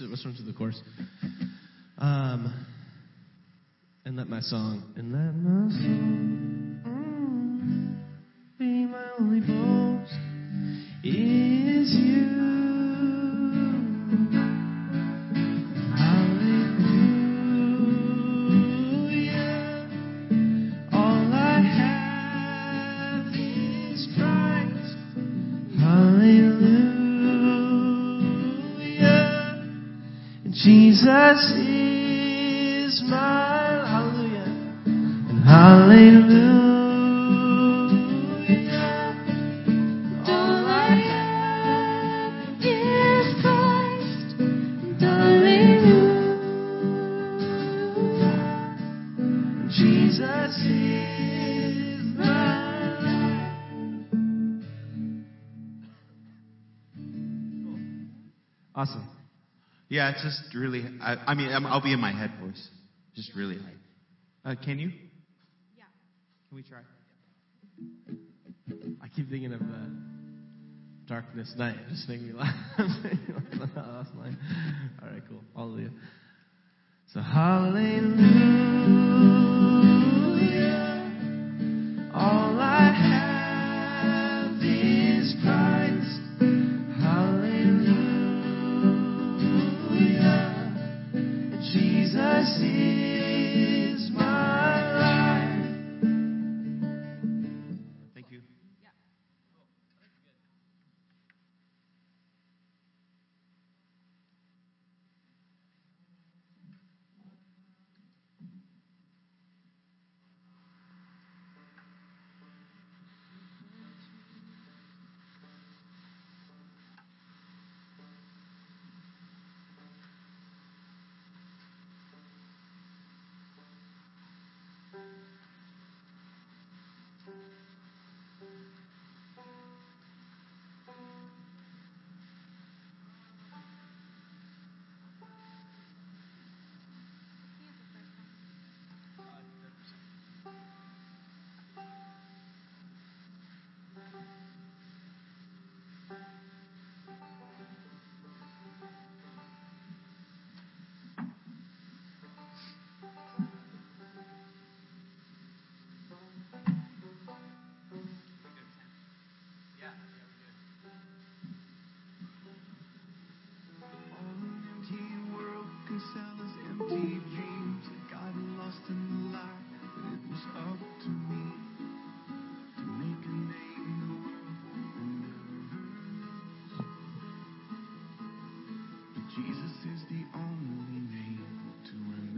Let's run through the chorus. Um, and let my song, and let my song Yeah, it's just really. I, I mean, I'm, I'll be in my head voice. Just really high. Uh, can you? yeah. Can we try? I keep thinking of uh, Darkness Night. It just make me laugh. Last line. All right, cool. Hallelujah. So hallelujah. All I Jesus is Jesus is the only name to remember.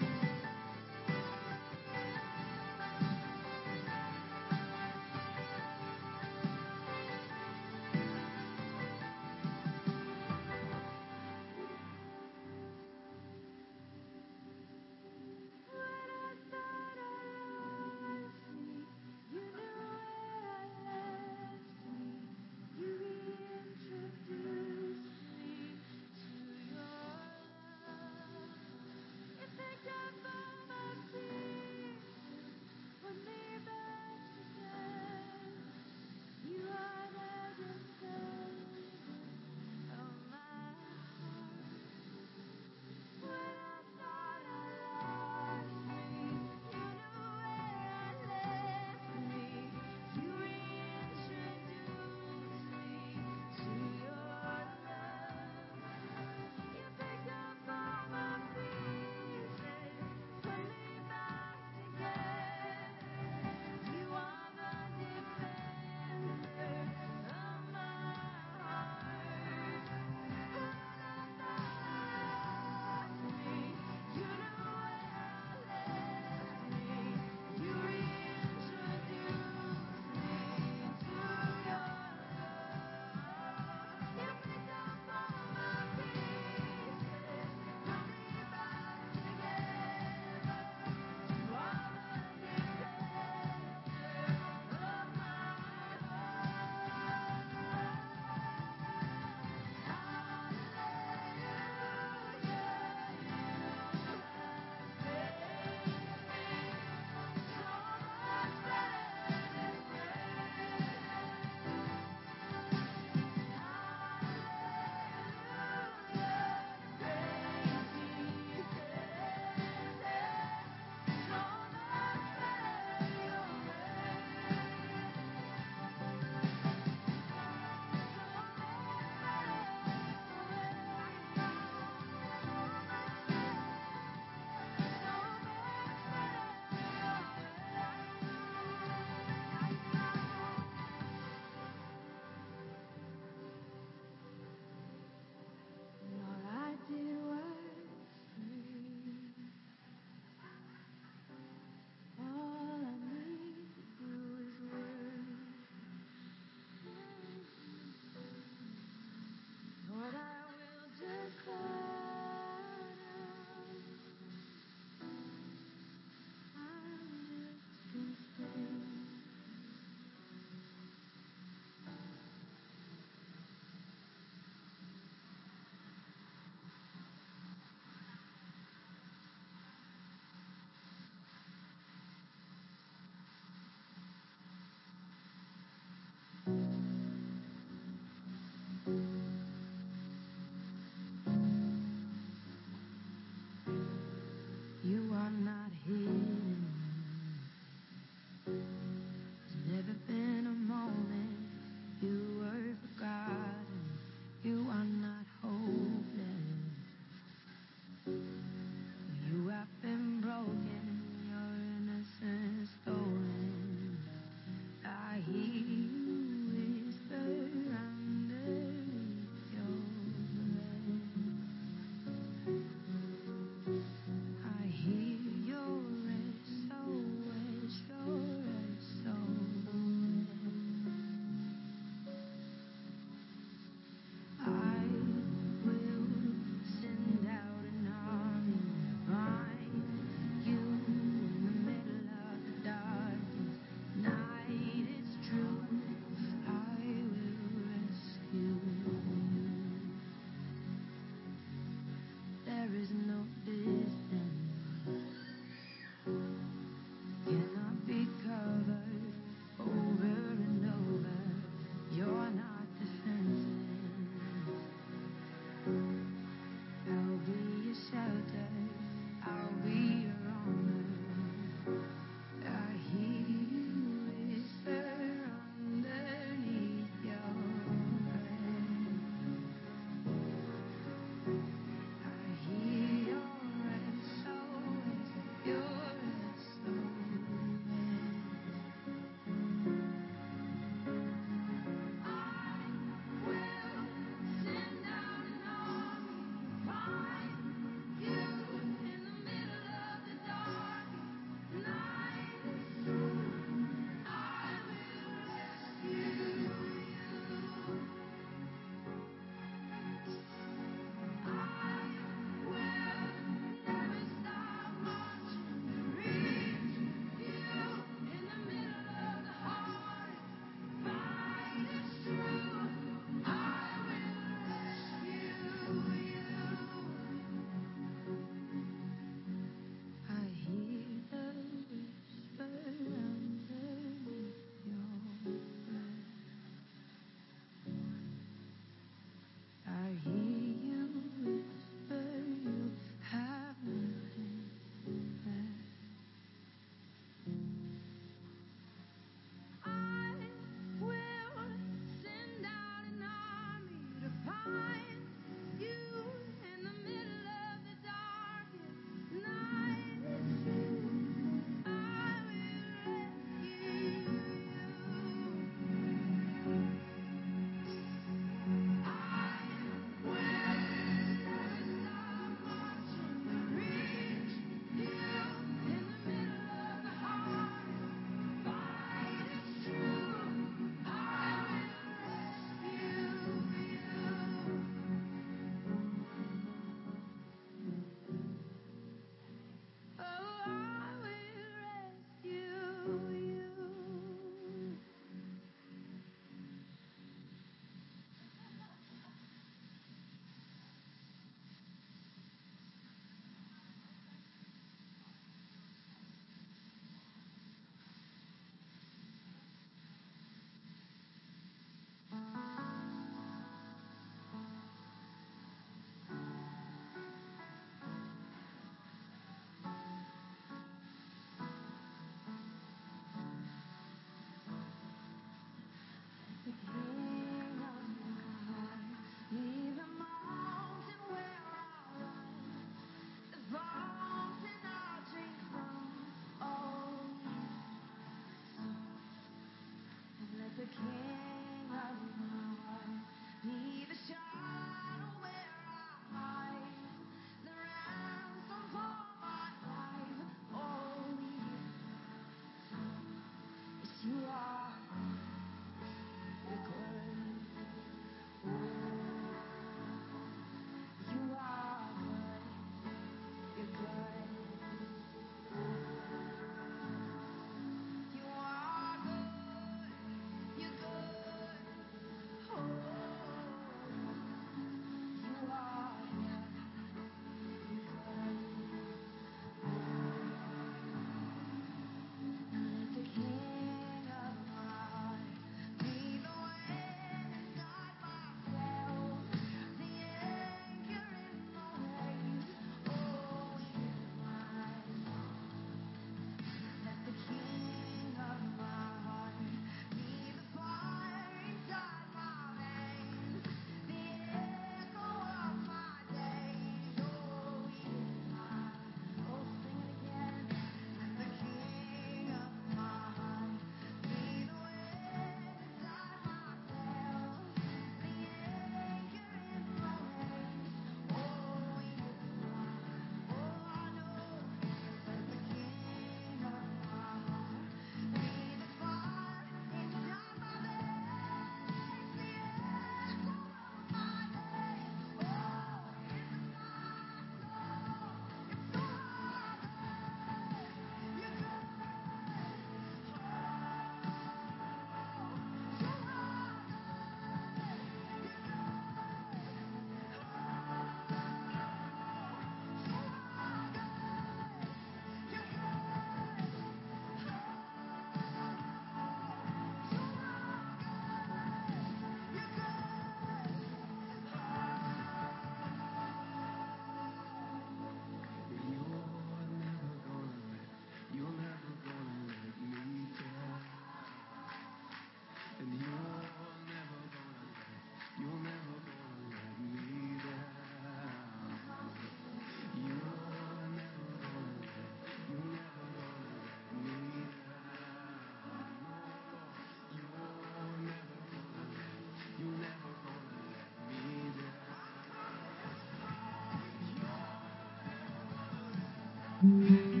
Mm-hmm.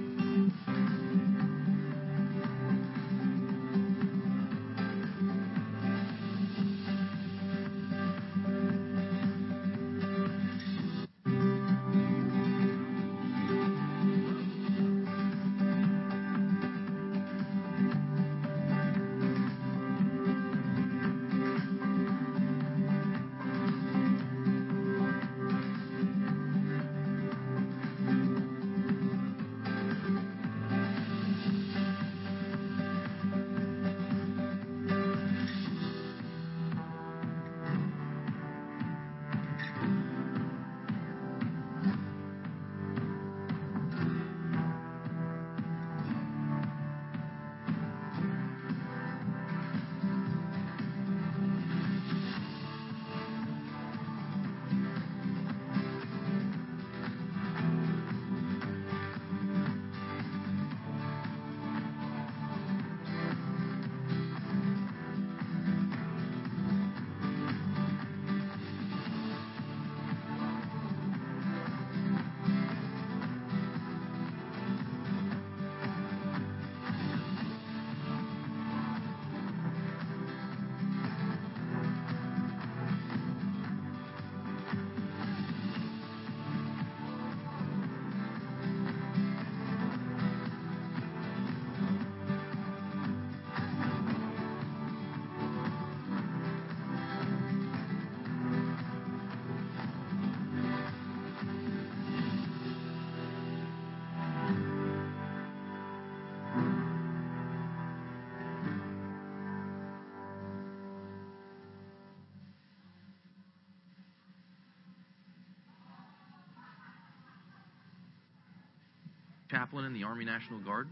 Chaplain in the Army National Guard.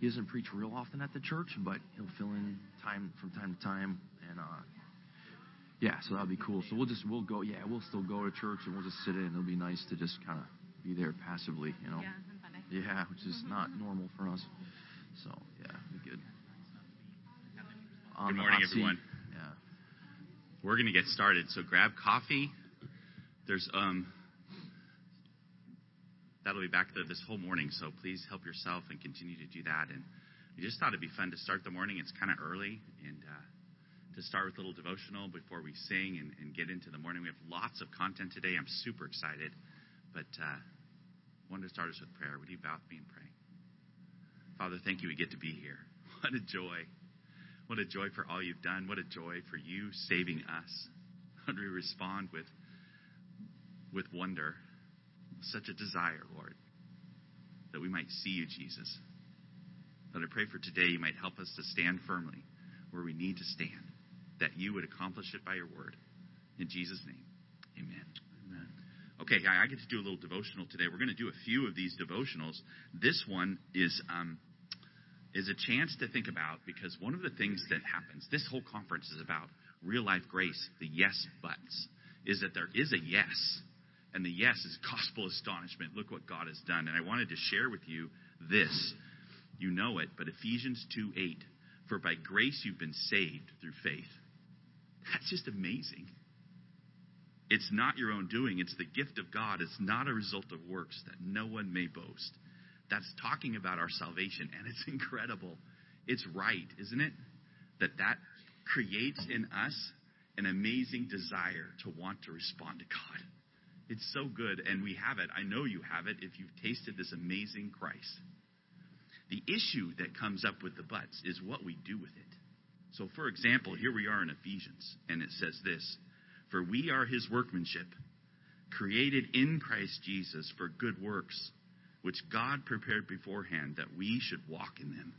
He doesn't preach real often at the church, but he'll fill in time from time to time. And uh, yeah, so that'll be cool. So we'll just we'll go. Yeah, we'll still go to church and we'll just sit in. It'll be nice to just kind of be there passively, you know. Yeah. Yeah, which is not normal for us. So yeah, be good. On Good the morning, hot seat. everyone. Yeah. We're going to get started. So grab coffee. There's um that'll be back there this whole morning. So please help yourself and continue to do that. And we just thought it'd be fun to start the morning. It's kind of early and uh, to start with a little devotional before we sing and, and get into the morning. We have lots of content today. I'm super excited. But uh, wanted to start us with prayer. Would you bow with me and pray? Father, thank you we get to be here. What a joy. What a joy for all you've done. What a joy for you saving us. How do we respond with, with wonder, such a desire, Lord, that we might see you, Jesus. Lord, I pray for today you might help us to stand firmly where we need to stand, that you would accomplish it by your word. In Jesus' name, amen. Amen. Okay, I I get to do a little devotional today. We're going to do a few of these devotionals. This one is um, is a chance to think about because one of the things that happens. This whole conference is about real life grace. The yes buts is that there is a yes, and the yes is gospel astonishment. Look what God has done, and I wanted to share with you this. You know it, but Ephesians two eight. For by grace you've been saved through faith. That's just amazing. It's not your own doing, it's the gift of God. It's not a result of works that no one may boast. That's talking about our salvation, and it's incredible. It's right, isn't it? That that creates in us an amazing desire to want to respond to God. It's so good, and we have it. I know you have it if you've tasted this amazing Christ. The issue that comes up with the buts is what we do with it. So, for example, here we are in Ephesians, and it says this For we are his workmanship, created in Christ Jesus for good works, which God prepared beforehand that we should walk in them.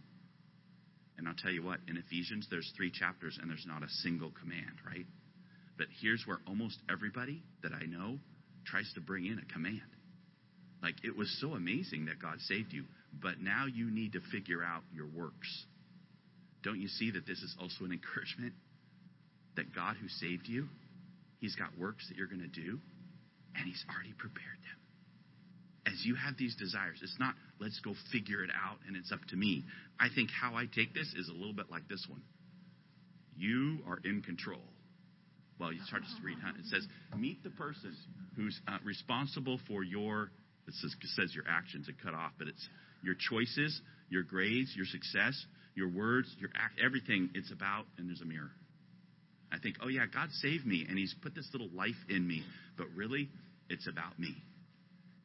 And I'll tell you what, in Ephesians, there's three chapters, and there's not a single command, right? But here's where almost everybody that I know tries to bring in a command. Like, it was so amazing that God saved you, but now you need to figure out your works. Don't you see that this is also an encouragement? That God who saved you, He's got works that you're going to do, and He's already prepared them. As you have these desires, it's not, let's go figure it out and it's up to me. I think how I take this is a little bit like this one. You are in control. Well, you start to read? It says, meet the person who's uh, responsible for your It says, it says your actions are cut off, but it's your choices, your grades, your success, your words, your act, everything. It's about, and there's a mirror. I think, oh yeah, God saved me, and He's put this little life in me, but really, it's about me.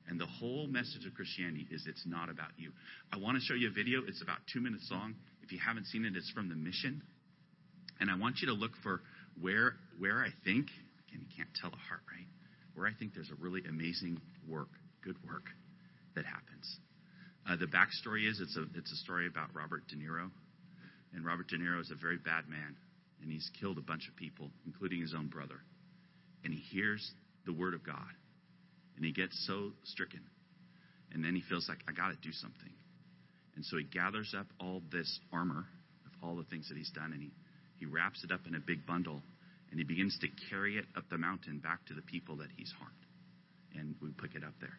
And the whole message of Christianity is it's not about you. I want to show you a video. It's about two minutes long. If you haven't seen it, it's from the mission. And I want you to look for where where I think, and you can't tell the heart, right? Where I think there's a really amazing work, good work that happens. Uh, the backstory is it's a it's a story about Robert De Niro, and Robert De Niro is a very bad man, and he's killed a bunch of people, including his own brother. And he hears the word of God, and he gets so stricken, and then he feels like I got to do something, and so he gathers up all this armor of all the things that he's done, and he he wraps it up in a big bundle, and he begins to carry it up the mountain back to the people that he's harmed, and we pick it up there.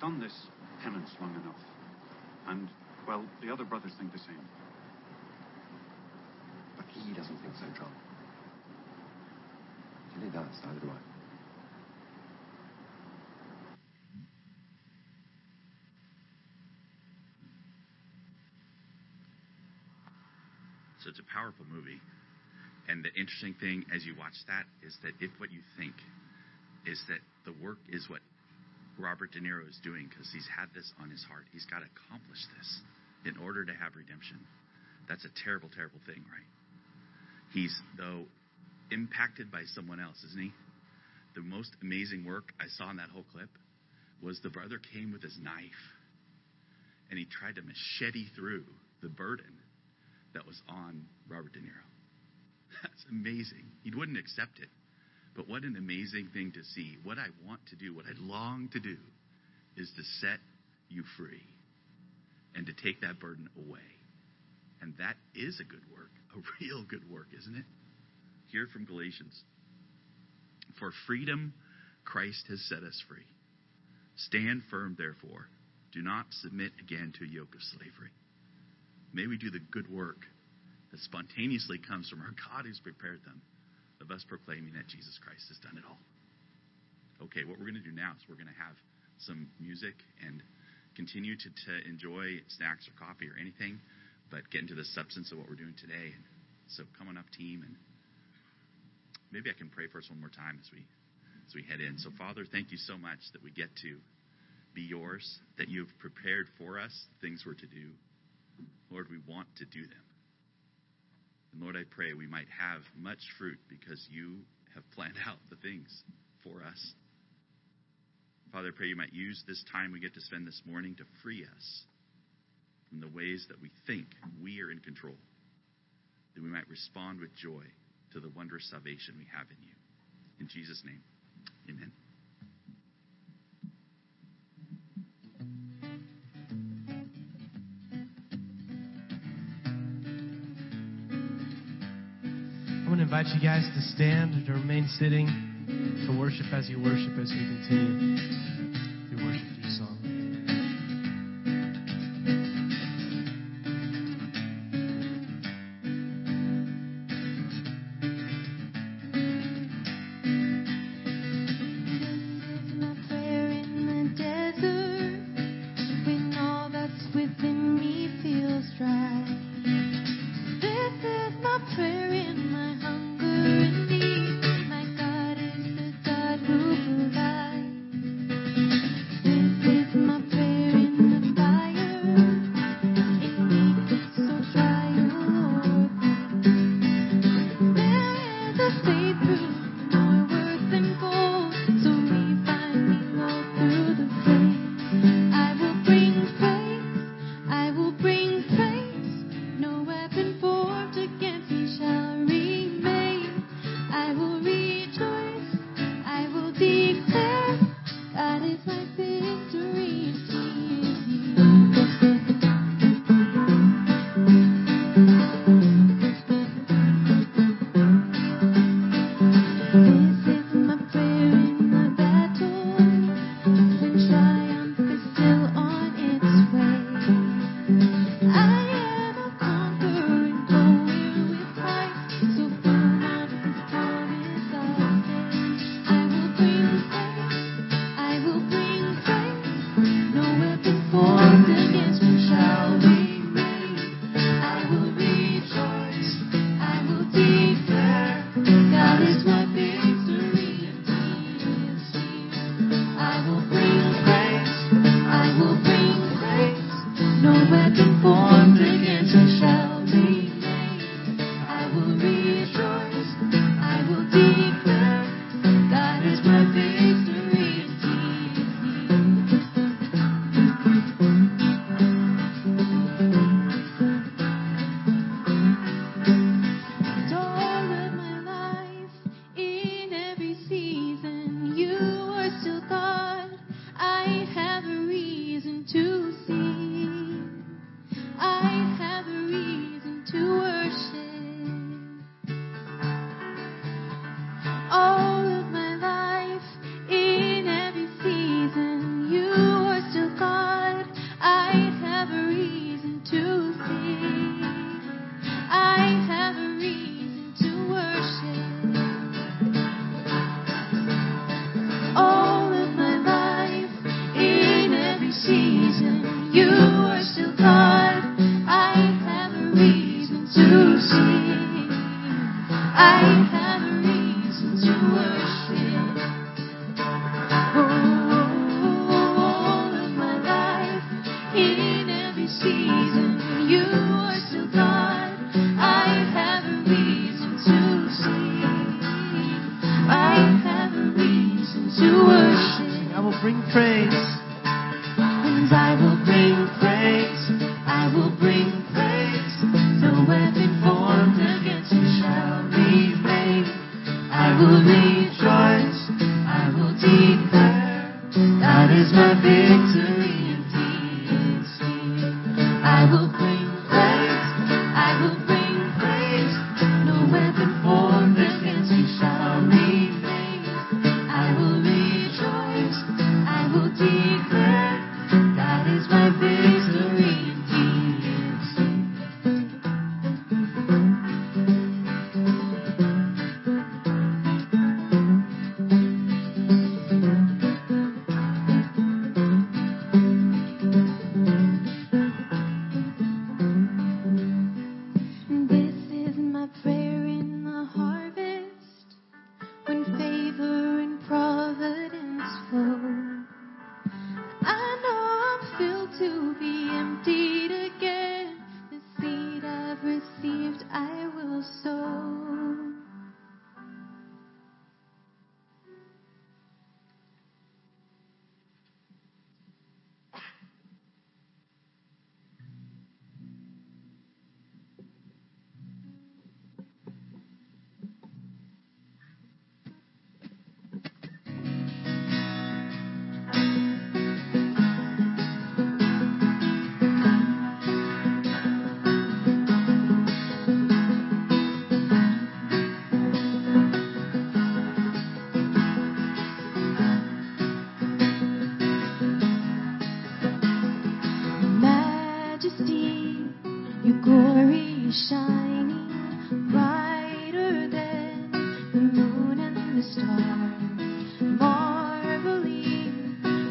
Done this penance long enough. And, well, the other brothers think the same. But he doesn't think so, John. He does, neither do I. So it's a powerful movie. And the interesting thing as you watch that is that if what you think is that the work is what Robert De Niro is doing because he's had this on his heart. He's got to accomplish this in order to have redemption. That's a terrible, terrible thing, right? He's, though, impacted by someone else, isn't he? The most amazing work I saw in that whole clip was the brother came with his knife and he tried to machete through the burden that was on Robert De Niro. That's amazing. He wouldn't accept it. But what an amazing thing to see. What I want to do, what I long to do, is to set you free and to take that burden away. And that is a good work, a real good work, isn't it? Hear from Galatians. For freedom, Christ has set us free. Stand firm, therefore. Do not submit again to a yoke of slavery. May we do the good work that spontaneously comes from our God who's prepared them, us proclaiming that Jesus Christ has done it all. Okay, what we're going to do now is we're going to have some music and continue to, to enjoy snacks or coffee or anything, but get into the substance of what we're doing today. So come on up, team, and maybe I can pray for us one more time as we as we head in. So, Father, thank you so much that we get to be yours, that you've prepared for us things we're to do. Lord, we want to do them. And Lord, I pray we might have much fruit because you have planned out the things for us. Father, I pray you might use this time we get to spend this morning to free us from the ways that we think we are in control, that we might respond with joy to the wondrous salvation we have in you. In Jesus' name, amen. Invite you guys to stand and to remain sitting, to worship as you worship as we continue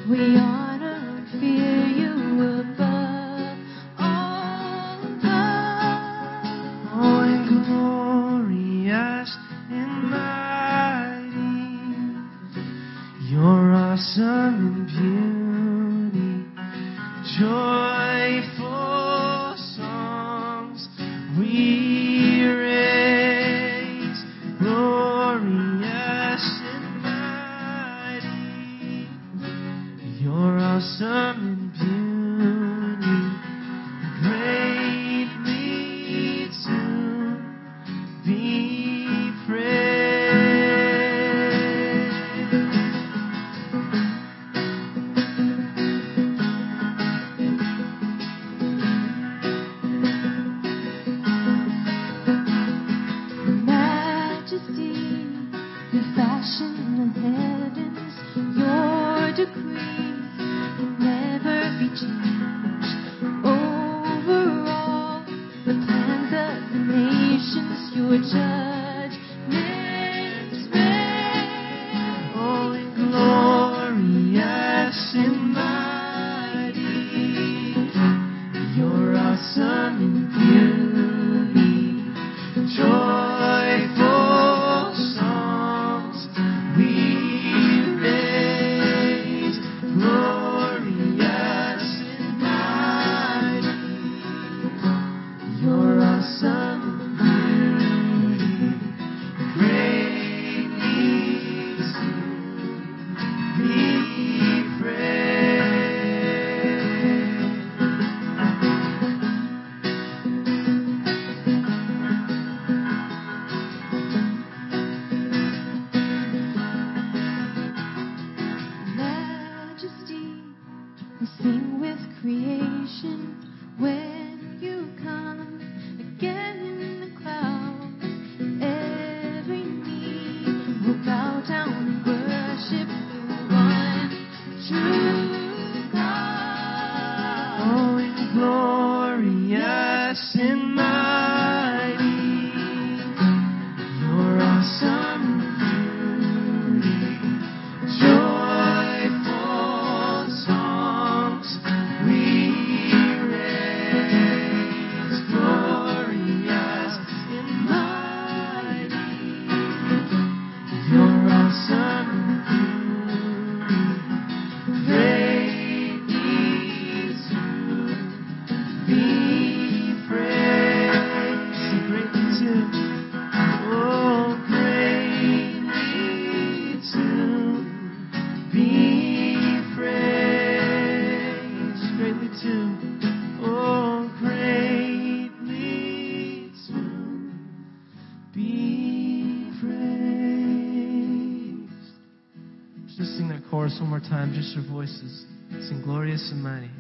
We are. just your voices. It's in glorious and mighty.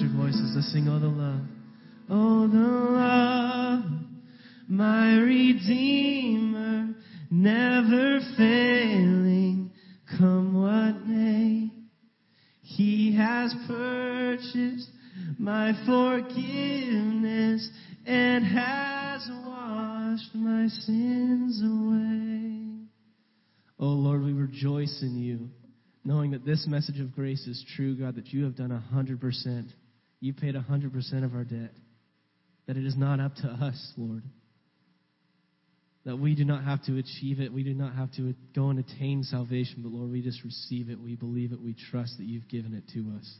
Your voices, let's sing all the love. Oh, the love, my Redeemer, never failing, come what may. He has purchased my forgiveness and has washed my sins away. Oh Lord, we rejoice in you, knowing that this message of grace is true, God, that you have done a hundred percent. You paid a hundred percent of our debt. That it is not up to us, Lord. That we do not have to achieve it. We do not have to go and attain salvation, but Lord, we just receive it. We believe it. We trust that you've given it to us.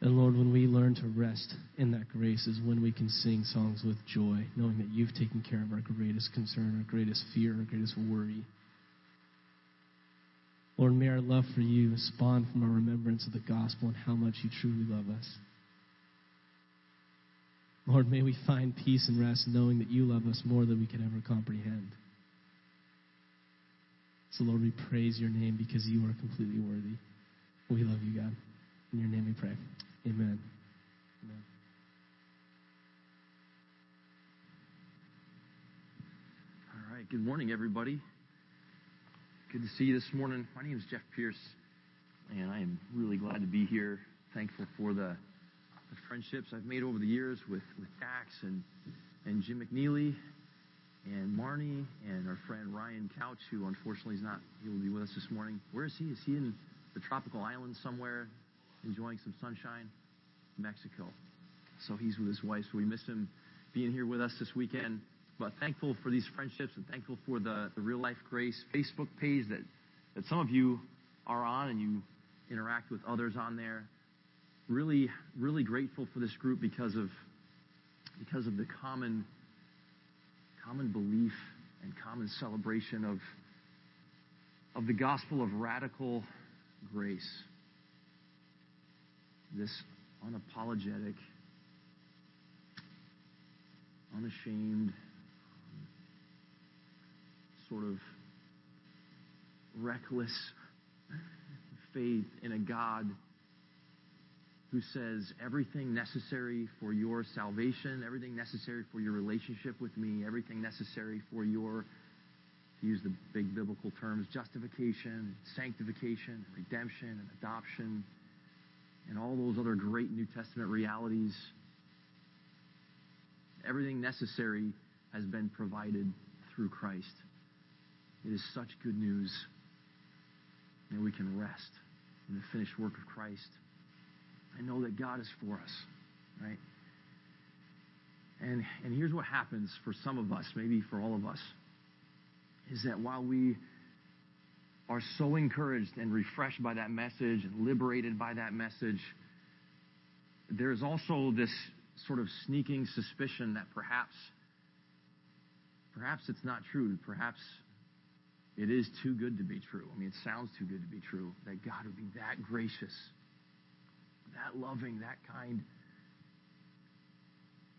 And Lord, when we learn to rest in that grace is when we can sing songs with joy, knowing that you've taken care of our greatest concern, our greatest fear, our greatest worry. Lord, may our love for you spawn from a remembrance of the gospel and how much you truly love us. Lord, may we find peace and rest knowing that you love us more than we can ever comprehend. So, Lord, we praise your name because you are completely worthy. We love you, God. In your name we pray. Amen. Amen. All right. Good morning, everybody. Good to see you this morning. My name is Jeff Pierce, and I am really glad to be here. Thankful for the, friendships I've made over the years with, Dax and, and Jim McNeely and Marnie and our friend Ryan Couch, who unfortunately is not able to be with us this morning. Where is he? Is he in the tropical island somewhere enjoying some sunshine? Mexico. So he's with his wife, so we miss him being here with us this weekend. But thankful for these friendships and thankful for the, the Real Life Grace Facebook page that, that some of you are on and you interact with others on there. Really, really grateful for this group because of because of the common common belief and common celebration of of the gospel of radical grace. This unapologetic, unashamed, sort of reckless faith in a God who says everything necessary for your salvation, everything necessary for your relationship with me, everything necessary for your, to use the big biblical terms, justification, sanctification, redemption, and adoption, and all those other great New Testament realities. Everything necessary has been provided through Christ. It is such good news. And we can rest in the finished work of Christ and know that God is for us, right? And, and here's what happens for some of us, maybe for all of us, is that while we are so encouraged and refreshed by that message and liberated by that message, there's also this sort of sneaking suspicion that perhaps perhaps it's not true. Perhaps it is too good to be true. I mean, it sounds too good to be true that God would be that gracious, that loving, that kind.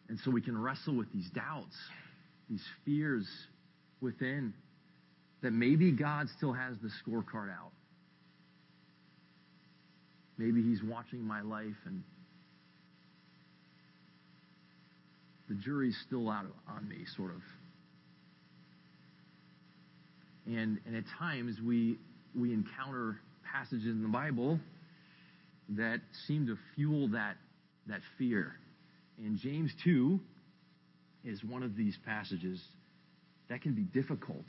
And so we can wrestle with these doubts, these fears within that maybe God still has the scorecard out. Maybe He's watching my life and the jury's still out on me, sort of. And, at times we, we encounter passages in the Bible that seem to fuel that, that fear. And James 2 is one of these passages that can be difficult.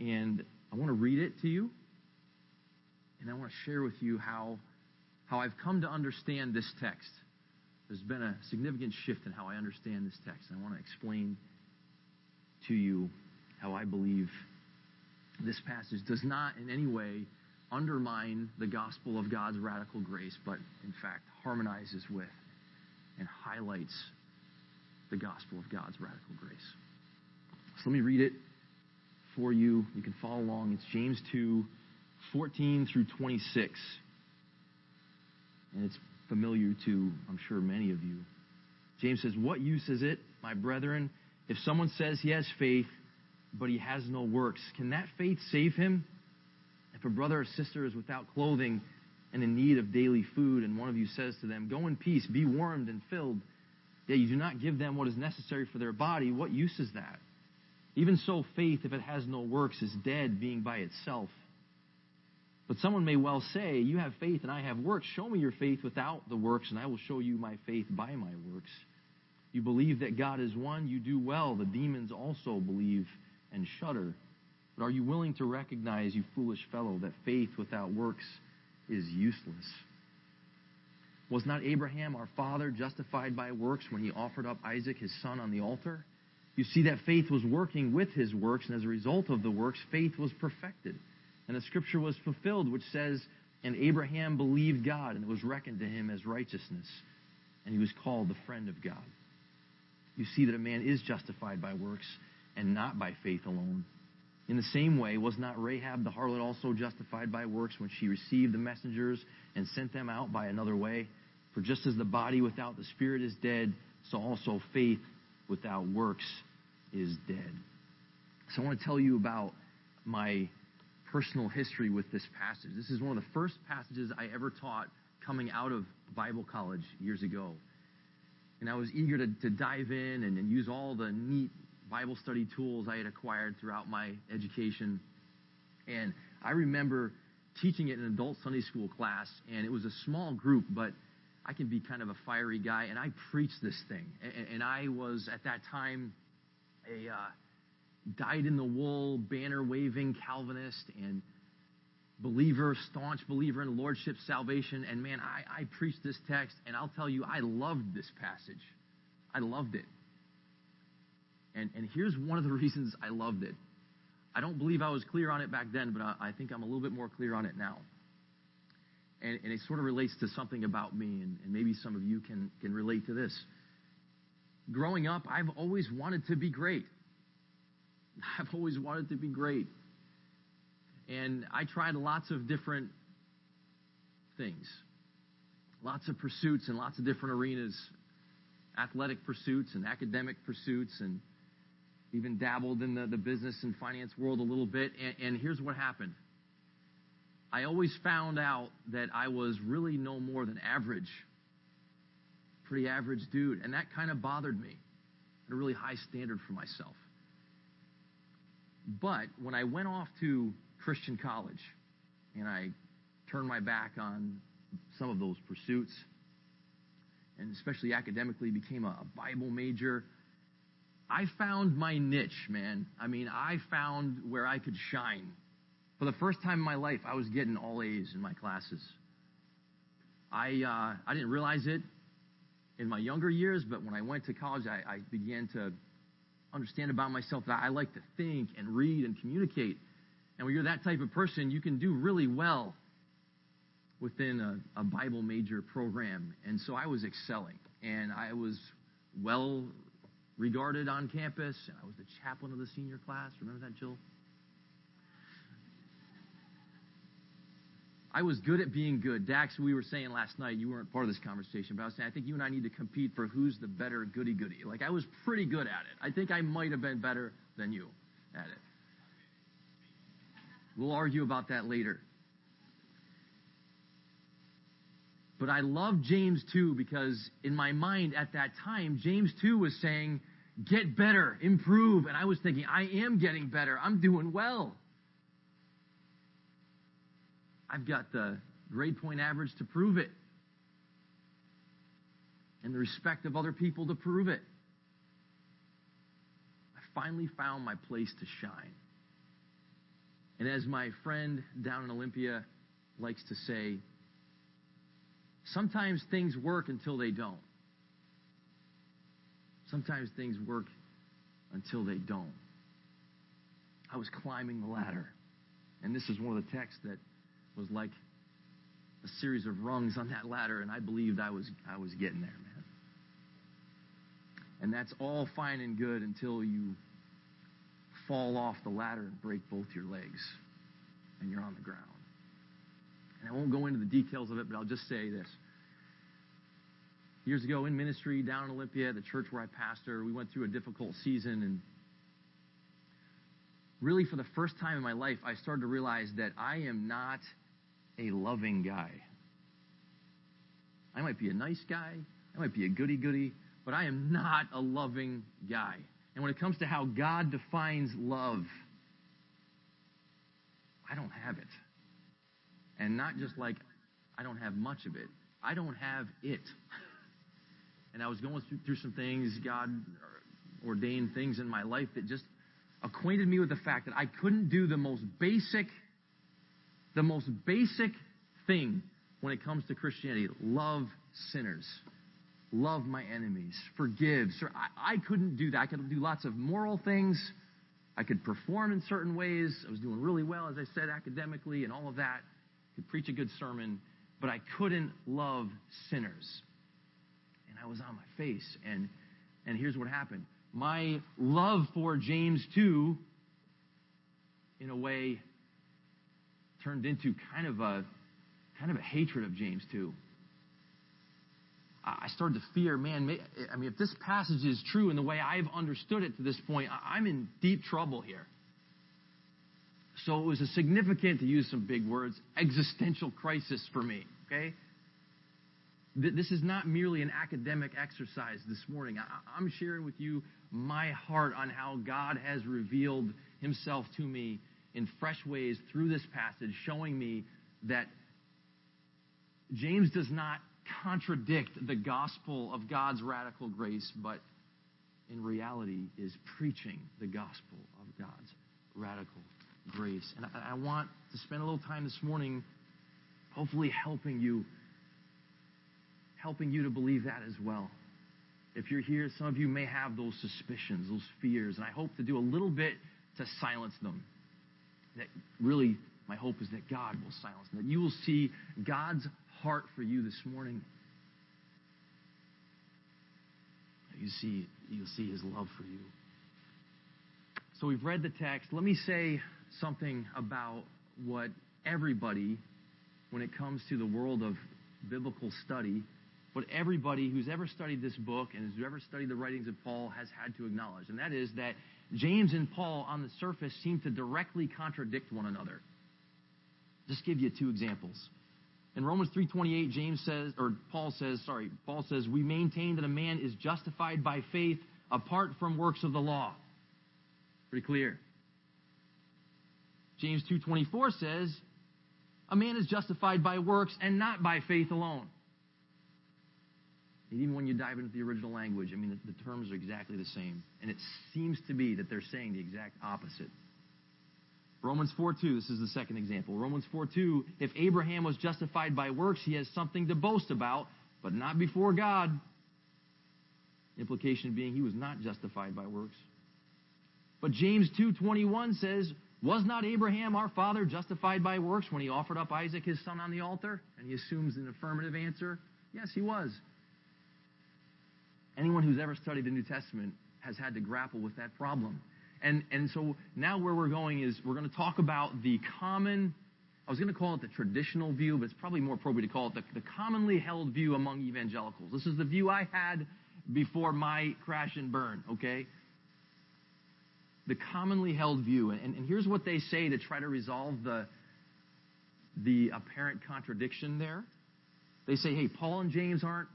And I want to read it to you. And I want to share with you how, how I've come to understand this text. There's been a significant shift in how I understand this text. And I want to explain to you how I believe this passage does not in any way undermine the gospel of God's radical grace, but in fact harmonizes with and highlights the gospel of God's radical grace. So let me read it for you. You can follow along. It's James 2, 14 through 26. And it's familiar to, I'm sure, many of you. James says, What use is it, my brethren, if someone says he has faith, but he has no works? Can that faith save him? If a brother or sister is without clothing and in need of daily food, and one of you says to them, Go in peace, be warmed and filled, yet you do not give them what is necessary for their body, what use is that? Even so, faith, if it has no works, is dead, being by itself. But someone may well say, You have faith and I have works. Show me your faith without the works, and I will show you my faith by my works. You believe that God is one, you do well. The demons also believe and shudder. But are you willing to recognize, you foolish fellow, that faith without works is useless? Was not Abraham, our father, justified by works when he offered up Isaac, his son, on the altar? You see that faith was working with his works, and as a result of the works, faith was perfected. And the scripture was fulfilled, which says, And Abraham believed God, and it was reckoned to him as righteousness, and he was called the friend of God. You see that a man is justified by works and not by faith alone. In the same way, was not Rahab the harlot also justified by works when she received the messengers and sent them out by another way? For just as the body without the spirit is dead, so also faith without works is dead. So I want to tell you about my personal history with this passage. This is one of the first passages I ever taught coming out of Bible college years ago. And I was eager to, to dive in and, and use all the neat Bible study tools I had acquired throughout my education. And I remember teaching it in an adult Sunday school class, and it was a small group, but I can be kind of a fiery guy, and I preached this thing. And, and I was, at that time, a uh, dyed in the wool, banner waving Calvinist and believer, staunch believer in lordship salvation. And man, I, I preached this text, and I'll tell you, I loved this passage. I loved it. And, and here's one of the reasons I loved it. I don't believe I was clear on it back then, but I, I think I'm a little bit more clear on it now. And, and it sort of relates to something about me, and, and maybe some of you can, can relate to this. Growing up, I've always wanted to be great. I've always wanted to be great. And I tried lots of different things, lots of pursuits in lots of different arenas athletic pursuits and academic pursuits, and even dabbled in the, the business and finance world a little bit. And, and here's what happened I always found out that I was really no more than average, pretty average dude. And that kind of bothered me. I had a really high standard for myself. But when I went off to Christian college and I turned my back on some of those pursuits, and especially academically became a Bible major, I found my niche, man. I mean, I found where I could shine. For the first time in my life, I was getting all A's in my classes. I uh, I didn't realize it in my younger years, but when I went to college, I, I began to understand about myself that I like to think and read and communicate. And when you're that type of person, you can do really well within a, a Bible major program. And so I was excelling, and I was well regarded on campus, and I was the chaplain of the senior class. Remember that, Jill? I was good at being good. Dax, we were saying last night, you weren't part of this conversation, but I was saying, I think you and I need to compete for who's the better goody goody. Like, I was pretty good at it. I think I might have been better than you at it. We'll argue about that later. But I love James 2 because in my mind at that time, James 2 was saying, get better, improve. And I was thinking, I am getting better. I'm doing well. I've got the grade point average to prove it, and the respect of other people to prove it. I finally found my place to shine. And as my friend down in Olympia likes to say, sometimes things work until they don't. Sometimes things work until they don't. I was climbing the ladder. And this is one of the texts that was like a series of rungs on that ladder, and I believed I was I was getting there, man. And that's all fine and good until you fall off the ladder and break both your legs and you're on the ground. And I won't go into the details of it, but I'll just say this. Years ago in ministry down in Olympia, at the church where I pastor, we went through a difficult season and really for the first time in my life, I started to realize that I am not a loving guy. I might be a nice guy, I might be a goody goody, but I am not a loving guy. And when it comes to how God defines love, I don't have it. And not just like I don't have much of it, I don't have it. And I was going through, some things, God ordained things in my life that just acquainted me with the fact that I couldn't do the most basic, the most basic thing when it comes to Christianity love sinners, love my enemies, forgive. So I, I couldn't do that. I could do lots of moral things. I could perform in certain ways. I was doing really well, as I said, academically and all of that. Could preach a good sermon, but I couldn't love sinners. And I was on my face. And, and here's what happened my love for James 2, in a way, turned into kind of a kind of a hatred of James 2. I started to fear, man, I mean, if this passage is true in the way I've understood it to this point, I'm in deep trouble here. So it was a significant, to use some big words, existential crisis for me, okay? This is not merely an academic exercise this morning. I'm sharing with you my heart on how God has revealed himself to me in fresh ways through this passage, showing me that James does not contradict the gospel of God's radical grace, but in reality is preaching the gospel of God's radical grace. And I, I want to spend a little time this morning, hopefully helping you, helping you to believe that as well. If you're here, some of you may have those suspicions, those fears, and I hope to do a little bit to silence them. That really, my hope is that God will silence them, that you will see God's heart for you this morning. You see, you'll see His love for you. So we've read the text. Let me say something about what everybody, when it comes to the world of biblical study, what everybody who's ever studied this book and who's ever studied the writings of Paul has had to acknowledge, and that is that James and Paul on the surface seem to directly contradict one another. Just give you two examples. In Romans 3:28, James says, or Paul says, sorry, Paul says, we maintain that a man is justified by faith apart from works of the law. Pretty clear. James 2:24 says, a man is justified by works and not by faith alone. And even when you dive into the original language, I mean, the, the terms are exactly the same. And it seems to be that they're saying the exact opposite. Romans 4:2, this is the second example. Romans 4:2, if Abraham was justified by works, he has something to boast about, but not before God. Implication being he was not justified by works. But James 2:21 says, was not Abraham our father justified by works when he offered up Isaac his son on the altar? And he assumes an affirmative answer. Yes, he was. Anyone who's ever studied the New Testament has had to grapple with that problem. And, and so now where we're going is we're going to talk about the common, I was going to call it the traditional view, but it's probably more appropriate to call it the, the commonly held view among evangelicals. This is the view I had before my crash and burn, okay? The commonly held view. And, and here's what they say to try to resolve the, the apparent contradiction there. They say, hey, Paul and James aren't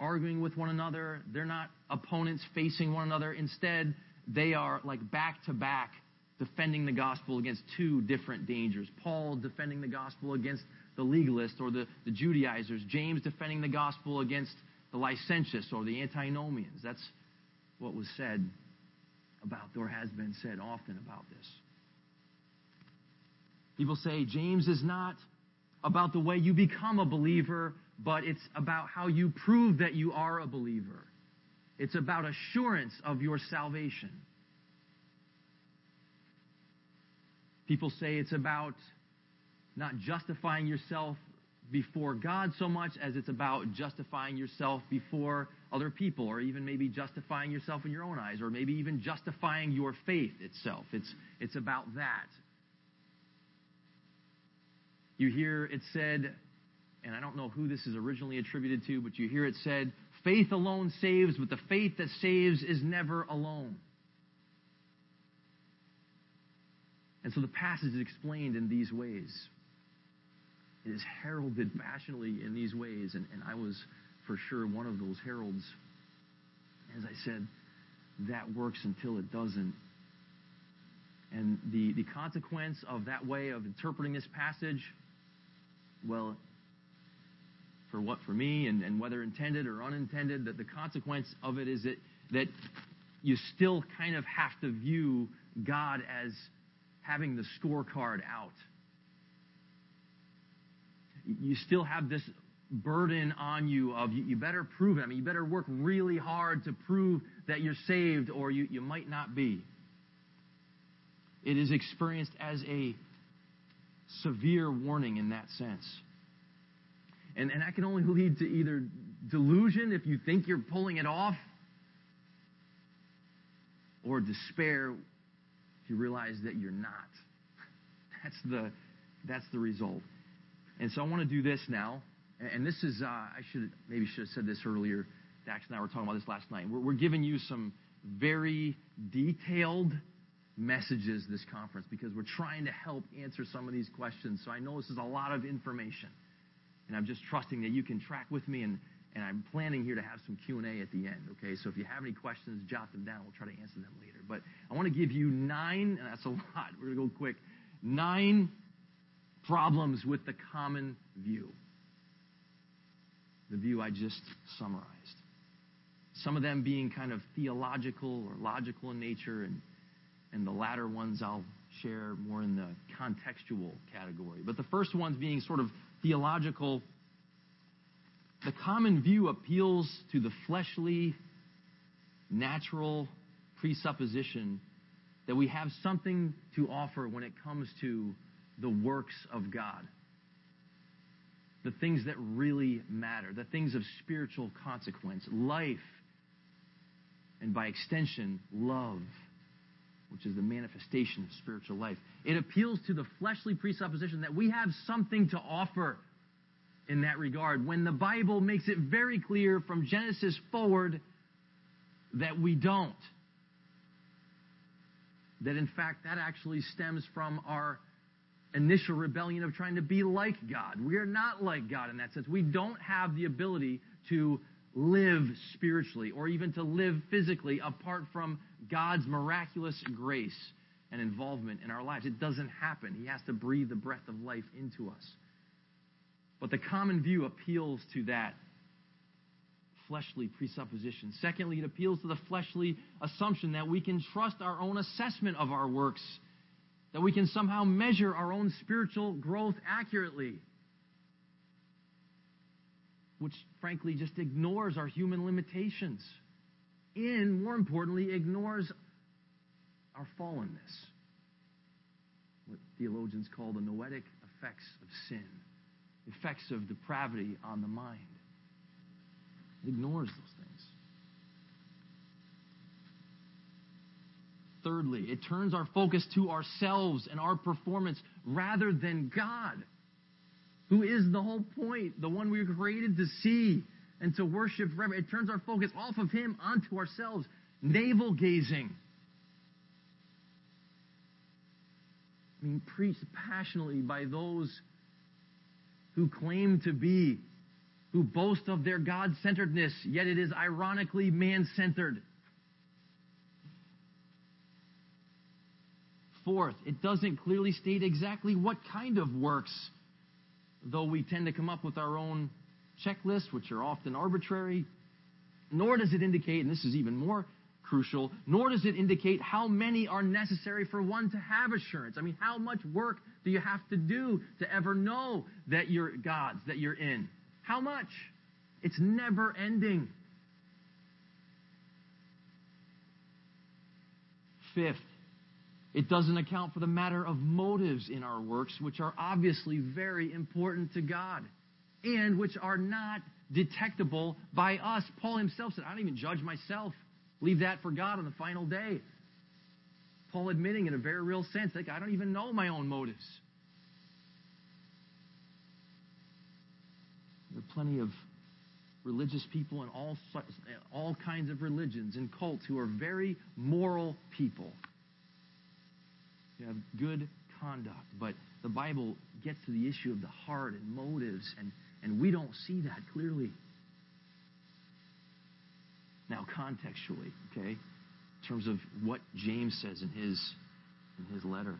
arguing with one another. They're not opponents facing one another. Instead, they are like back to back defending the gospel against two different dangers. Paul defending the gospel against the legalists or the, the Judaizers. James defending the gospel against the licentious or the antinomians. That's what was said about, or has been said often about this. People say James is not about the way you become a believer, but it's about how you prove that you are a believer. It's about assurance of your salvation. People say it's about not justifying yourself before God so much as it's about justifying yourself before other people, or even maybe justifying yourself in your own eyes, or maybe even justifying your faith itself. It's, it's about that. You hear it said, and I don't know who this is originally attributed to, but you hear it said, faith alone saves, but the faith that saves is never alone. And so the passage is explained in these ways. It is heralded passionately in these ways, and, and I was for sure one of those heralds. As I said, that works until it doesn't. And the, the consequence of that way of interpreting this passage, well, for what for me and, and whether intended or unintended, that the consequence of it is that, that you still kind of have to view God as having the scorecard out. You still have this burden on you of you, you better prove it. I mean, you better work really hard to prove that you're saved or you, you might not be. It is experienced as a severe warning in that sense. And, and that can only lead to either delusion if you think you're pulling it off, or despair if you realize that you're not. That's the, that's the result. And so I want to do this now. And this is, uh, I should maybe should have said this earlier. Dax and I were talking about this last night. We're, we're giving you some very detailed messages this conference because we're trying to help answer some of these questions. So I know this is a lot of information. And I'm just trusting that you can track with me and, and I'm planning here to have some Q&A at the end, okay? So if you have any questions, jot them down. We'll try to answer them later. But I want to give you nine, and that's a lot. We're going to go quick. Nine problems with the common view. The view I just summarized. Some of them being kind of theological or logical in nature, and, and the latter ones I'll share more in the contextual category. But the first ones being sort of theological. The common view appeals to the fleshly, natural presupposition that we have something to offer when it comes to the works of God. The things that really matter, the things of spiritual consequence, life, and by extension, love, which is the manifestation of spiritual life. It appeals to the fleshly presupposition that we have something to offer in that regard when the Bible makes it very clear from Genesis forward that we don't. That in fact, that actually stems from our initial rebellion of trying to be like God. We are not like God in that sense. We don't have the ability to live spiritually or even to live physically apart from God's miraculous grace and involvement in our lives. It doesn't happen. He has to breathe the breath of life into us. But the common view appeals to that fleshly presupposition. Secondly, it appeals to the fleshly assumption that we can trust our own assessment of our works, that we can somehow measure our own spiritual growth accurately, which frankly just ignores our human limitations and, more importantly, ignores our fallenness. What theologians call the noetic effects of sin, effects of depravity on the mind. It ignores those things. Thirdly, it turns our focus to ourselves and our performance rather than God, who is the whole point, the one we were created to see and to worship forever. It turns our focus off of Him onto ourselves, navel gazing. I mean, preached passionately by those who claim to be who boast of their God centeredness, yet it is ironically man centered. Fourth, it doesn't clearly state exactly what kind of works, though we tend to come up with our own checklists, which are often arbitrary. Nor does it indicate, and this is even more crucial, nor does it indicate how many are necessary for one to have assurance. I mean, how much work do you have to do to ever know that you're God's, that you're in? How much? It's never ending. Fifth, it doesn't account for the matter of motives in our works, which are obviously very important to God and which are not detectable by us. Paul himself said, I don't even judge myself. Leave that for God on the final day. Paul admitting in a very real sense, like, I don't even know my own motives. There are plenty of religious people in all, all kinds of religions and cults who are very moral people. Have good conduct, but the Bible gets to the issue of the heart and motives, and, and we don't see that clearly. Now, contextually, okay, in terms of what James says in his in his letter.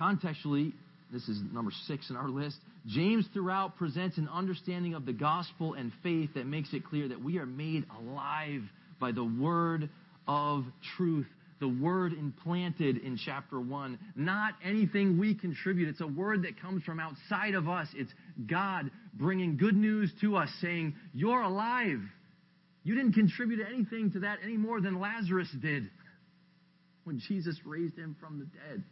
Contextually, this is number six in our list. James throughout presents an understanding of the gospel and faith that makes it clear that we are made alive by the word of truth the word implanted in chapter 1, not anything we contribute. It's a word that comes from outside of us. It's God bringing good news to us, saying, You're alive. You didn't contribute anything to that any more than Lazarus did when Jesus raised him from the dead.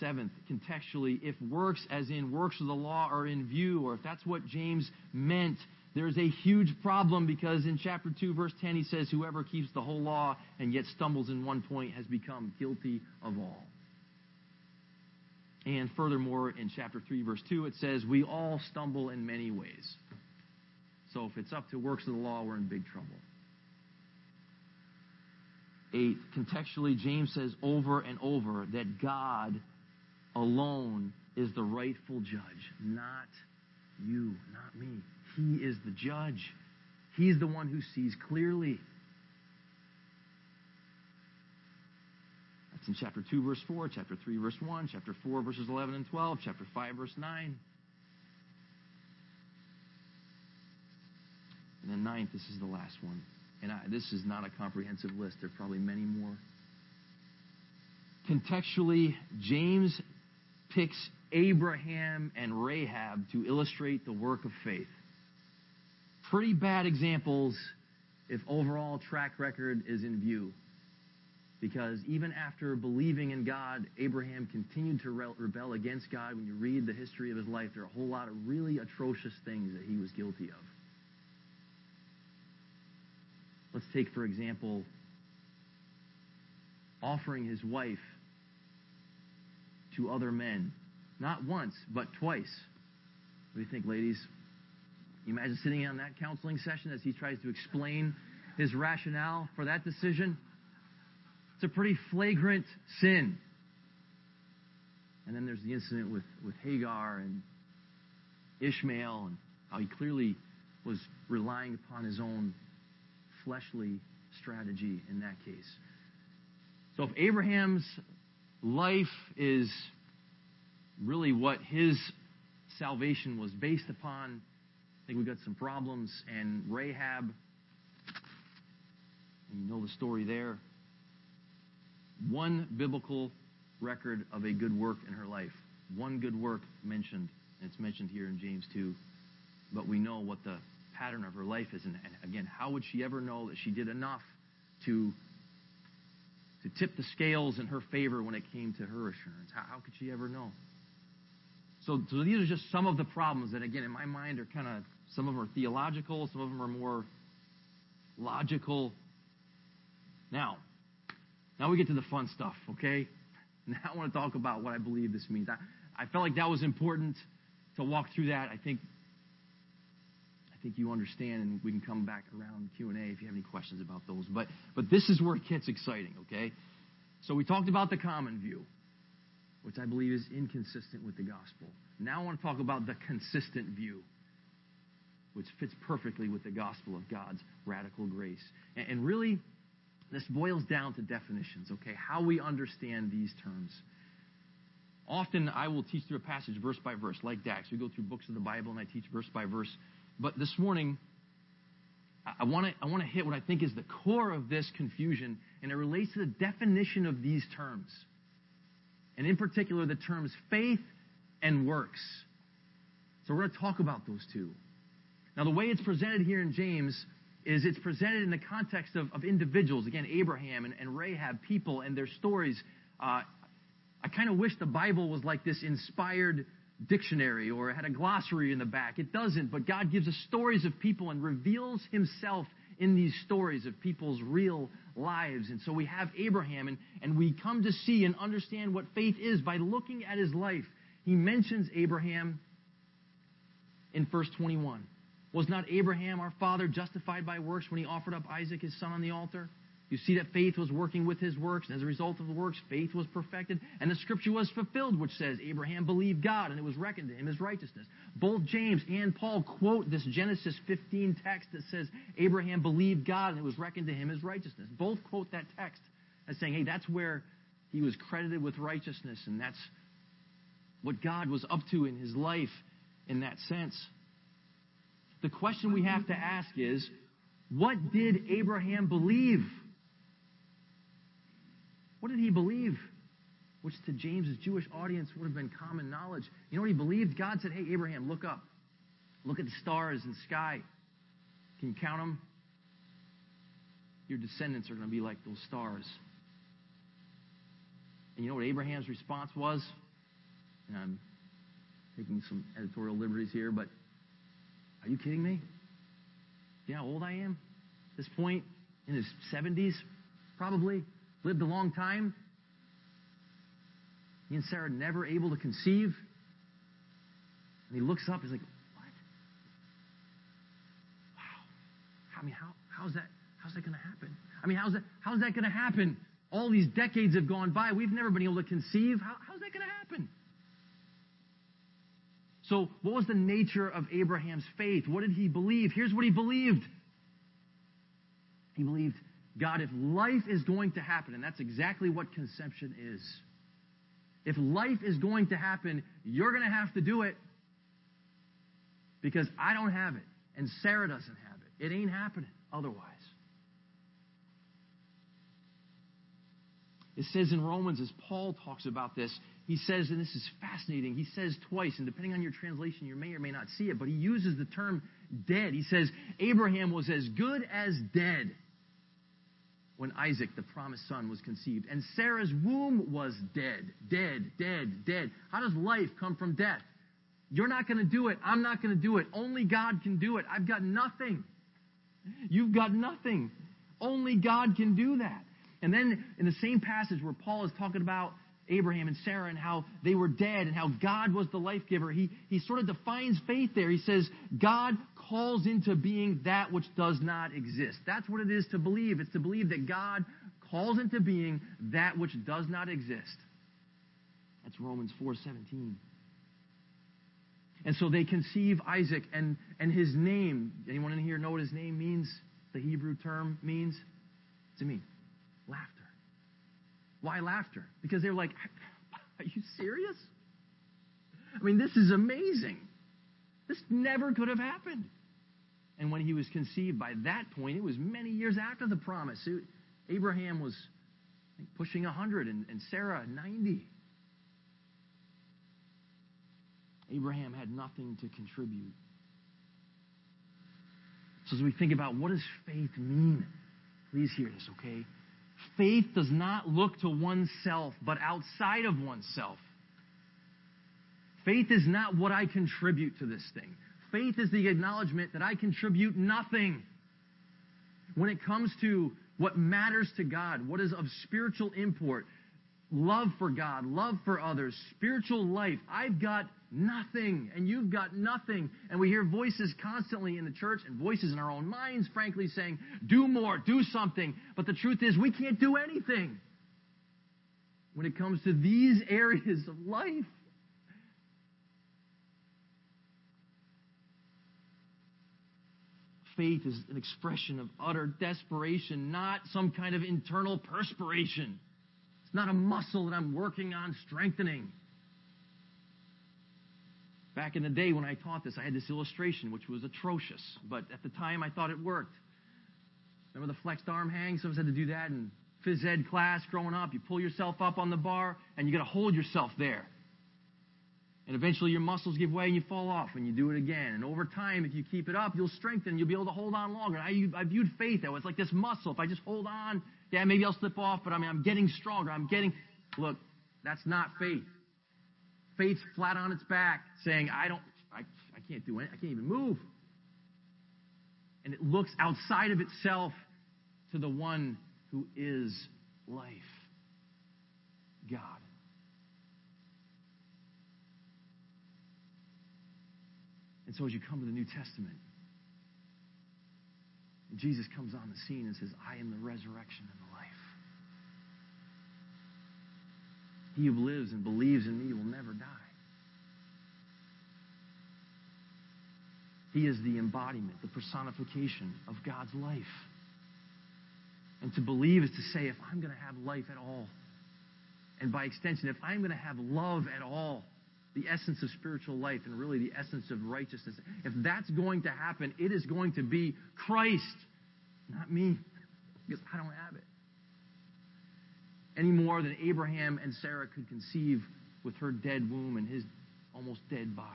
Seventh, contextually, if works, as in works of the law, are in view, or if that's what James meant, there's a huge problem because in chapter 2, verse 10, he says, Whoever keeps the whole law and yet stumbles in one point has become guilty of all. And furthermore, in chapter 3, verse 2, it says, We all stumble in many ways. So if it's up to works of the law, we're in big trouble. Eight, contextually, James says over and over that God alone is the rightful judge, not you, not me. He is the judge. He's the one who sees clearly. That's in chapter 2, verse 4, chapter 3, verse 1, chapter 4, verses 11 and 12, chapter 5, verse 9. And then ninth, this is the last one. And I, this is not a comprehensive list. There are probably many more. Contextually, James picks Abraham and Rahab to illustrate the work of faith. Pretty bad examples if overall track record is in view. Because even after believing in God, Abraham continued to rebel against God. When you read the history of his life, there are a whole lot of really atrocious things that he was guilty of. Let's take, for example, offering his wife to other men. Not once, but twice. What do you think, ladies? You imagine sitting in on that counseling session as he tries to explain his rationale for that decision? It's a pretty flagrant sin. And then there's the incident with, with Hagar and Ishmael and how he clearly was relying upon his own fleshly strategy in that case. So if Abraham's life is really what his salvation was based upon, think we've got some problems. And Rahab, you know the story there. One biblical record of a good work in her life. One good work mentioned, and it's mentioned here in James 2. But we know what the pattern of her life is. And again, how would she ever know that she did enough to, to tip the scales in her favor when it came to her assurance? How, how could she ever know? So, so these are just some of the problems that, again, in my mind, are kind of some of them are theological, some of them are more logical. Now, now we get to the fun stuff, okay? Now I want to talk about what I believe this means. I, I felt like that was important to walk through that. I think I think you understand, and we can come back around Q and A if you have any questions about those. But but this is where it gets exciting, okay? So we talked about the common view, which I believe is inconsistent with the gospel. Now I want to talk about the consistent view, which fits perfectly with the gospel of God's radical grace. And, really, this boils down to definitions, okay? How we understand these terms. Often I will teach through a passage verse by verse, like Dax. We go through books of the Bible and I teach verse by verse. But this morning, I want to I want to hit what I think is the core of this confusion, and it relates to the definition of these terms, and in particular the terms faith and works. So we're going to talk about those two. Now, the way it's presented here in James is it's presented in the context of, of individuals. Again, Abraham and, and Rahab, people and their stories. Uh, I kind of wish the Bible was like this inspired dictionary or had a glossary in the back. It doesn't, but God gives us stories of people and reveals himself in these stories of people's real lives. And so we have Abraham, and, and we come to see and understand what faith is by looking at his life. He mentions Abraham in verse 21. Was not Abraham, our father, justified by works when he offered up Isaac, his son, on the altar? You see that faith was working with his works, and as a result of the works, faith was perfected, and the scripture was fulfilled, which says, Abraham believed God, and it was reckoned to him as righteousness. Both James and Paul quote this Genesis 15 text that says, Abraham believed God, and it was reckoned to him as righteousness. Both quote that text as saying, hey, that's where he was credited with righteousness, and that's what God was up to in his life in that sense. The question we have to ask is, what did Abraham believe? What did he believe? Which to James's Jewish audience would have been common knowledge. You know what he believed? God said, Hey, Abraham, look up. Look at the stars in the sky. Can you count them? Your descendants are going to be like those stars. And you know what Abraham's response was? and I'm taking some editorial liberties here, but are you kidding me? You know how old I am? At this point, in his 70s, probably, lived a long time. He and Sarah never able to conceive. And he looks up, he's like, What? Wow. I mean, how, how's that how's that gonna happen? I mean, how's that how's that gonna happen? All these decades have gone by. We've never been able to conceive. How, how's that gonna happen? So, what was the nature of Abraham's faith? What did he believe? Here's what he believed. He believed, God, if life is going to happen, and that's exactly what conception is. If life is going to happen, you're going to have to do it because I don't have it and Sarah doesn't have it. It ain't happening otherwise. It says in Romans, as Paul talks about this, he says, and this is fascinating, he says twice, and depending on your translation, you may or may not see it, but he uses the term dead. He says, Abraham was as good as dead when Isaac, the promised son, was conceived. And Sarah's womb was dead, dead, dead, dead. How does life come from death? You're not going to do it. I'm not going to do it. Only God can do it. I've got nothing. You've got nothing. Only God can do that. And then in the same passage where Paul is talking about Abraham and Sarah and how they were dead and how God was the life giver, he, he sort of defines faith there. He says, God calls into being that which does not exist. That's what it is to believe. It's to believe that God calls into being that which does not exist. That's Romans 4:17. And so they conceive Isaac and, and his name. Anyone in here know what his name means? The Hebrew term means? To me, laughter. Why laughter? Because they're like, are you serious? I mean, this is amazing. This never could have happened. And when he was conceived, by that point, it was many years after the promise. It, Abraham was think, pushing 100 and, and Sarah 90. Abraham had nothing to contribute. So as we think about what does faith mean, please hear this, okay? Faith does not look to oneself, but outside of oneself. Faith is not what I contribute to this thing. Faith is the acknowledgement that I contribute nothing. When it comes to what matters to God, what is of spiritual import, love for God, love for others, spiritual life, I've got nothing, and you've got nothing. And we hear voices constantly in the church and voices in our own minds, frankly, saying, do more, do something. But the truth is, we can't do anything when it comes to these areas of life. Faith is an expression of utter desperation, not some kind of internal perspiration. It's not a muscle that I'm working on strengthening. Back in the day when I taught this, I had this illustration which was atrocious, but at the time I thought it worked. Remember the flexed arm hang? Some of us had to do that in phys ed class growing up. You pull yourself up on the bar and you got to hold yourself there. And eventually your muscles give way and you fall off and you do it again. And over time, if you keep it up, you'll strengthen. You'll be able to hold on longer. I, I viewed faith that was like this muscle. If I just hold on, yeah, maybe I'll slip off, but I mean, I'm getting stronger. I'm getting, look, that's not faith. Faith's flat on its back saying, I don't, I, I can't do it. I can't even move. And it looks outside of itself to the one who is life. God. And so as you come to the New Testament, Jesus comes on the scene and says, I am the resurrection and the life. He who lives and believes in me will never die. He is the embodiment, the personification of God's life. And to believe is to say, if I'm going to have life at all, and by extension, if I'm going to have love at all, the essence of spiritual life and really the essence of righteousness, if that's going to happen, it is going to be Christ, not me, because I don't have it. Any more than Abraham and Sarah could conceive with her dead womb and his almost dead body.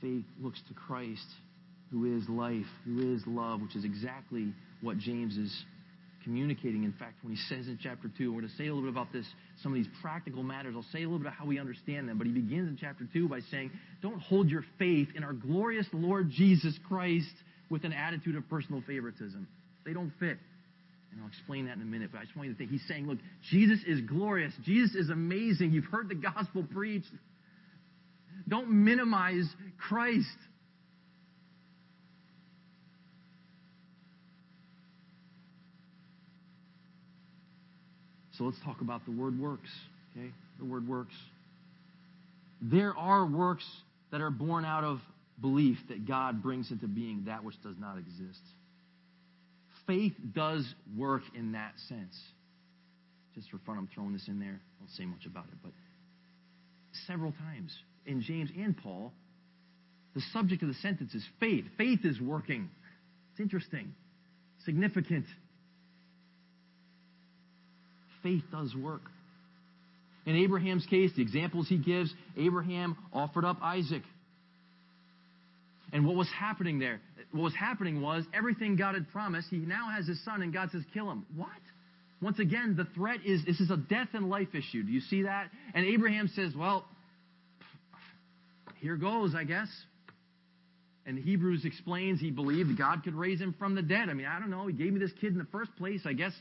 Faith looks to Christ, who is life, who is love, which is exactly what James is communicating. In fact, when he says in chapter 2, we're going to say a little bit about this, some of these practical matters. I'll say a little bit about how we understand them. But he begins in chapter 2 by saying, Don't hold your faith in our glorious Lord Jesus Christ with an attitude of personal favoritism. They don't fit. And I'll explain that in a minute, but I just want you to think. He's saying, Look, Jesus is glorious. Jesus is amazing. You've heard the gospel preached. Don't minimize Christ. So let's talk about the word works. Okay? The word works. There are works that are born out of belief that God brings into being that which does not exist. Faith does work in that sense. Just for fun, I'm throwing this in there. I won't say much about it, but several times in James and Paul, the subject of the sentence is faith. Faith is working. It's interesting, significant. Faith does work. In Abraham's case, the examples he gives, Abraham offered up Isaac. And what was happening there? What was happening was everything God had promised, he now has his son, and God says, kill him. What? Once again, the threat is this is a death and life issue. Do you see that? And Abraham says, well, here goes, I guess. And Hebrews explains he believed God could raise him from the dead. I mean, I don't know. He gave me this kid in the first place. I guess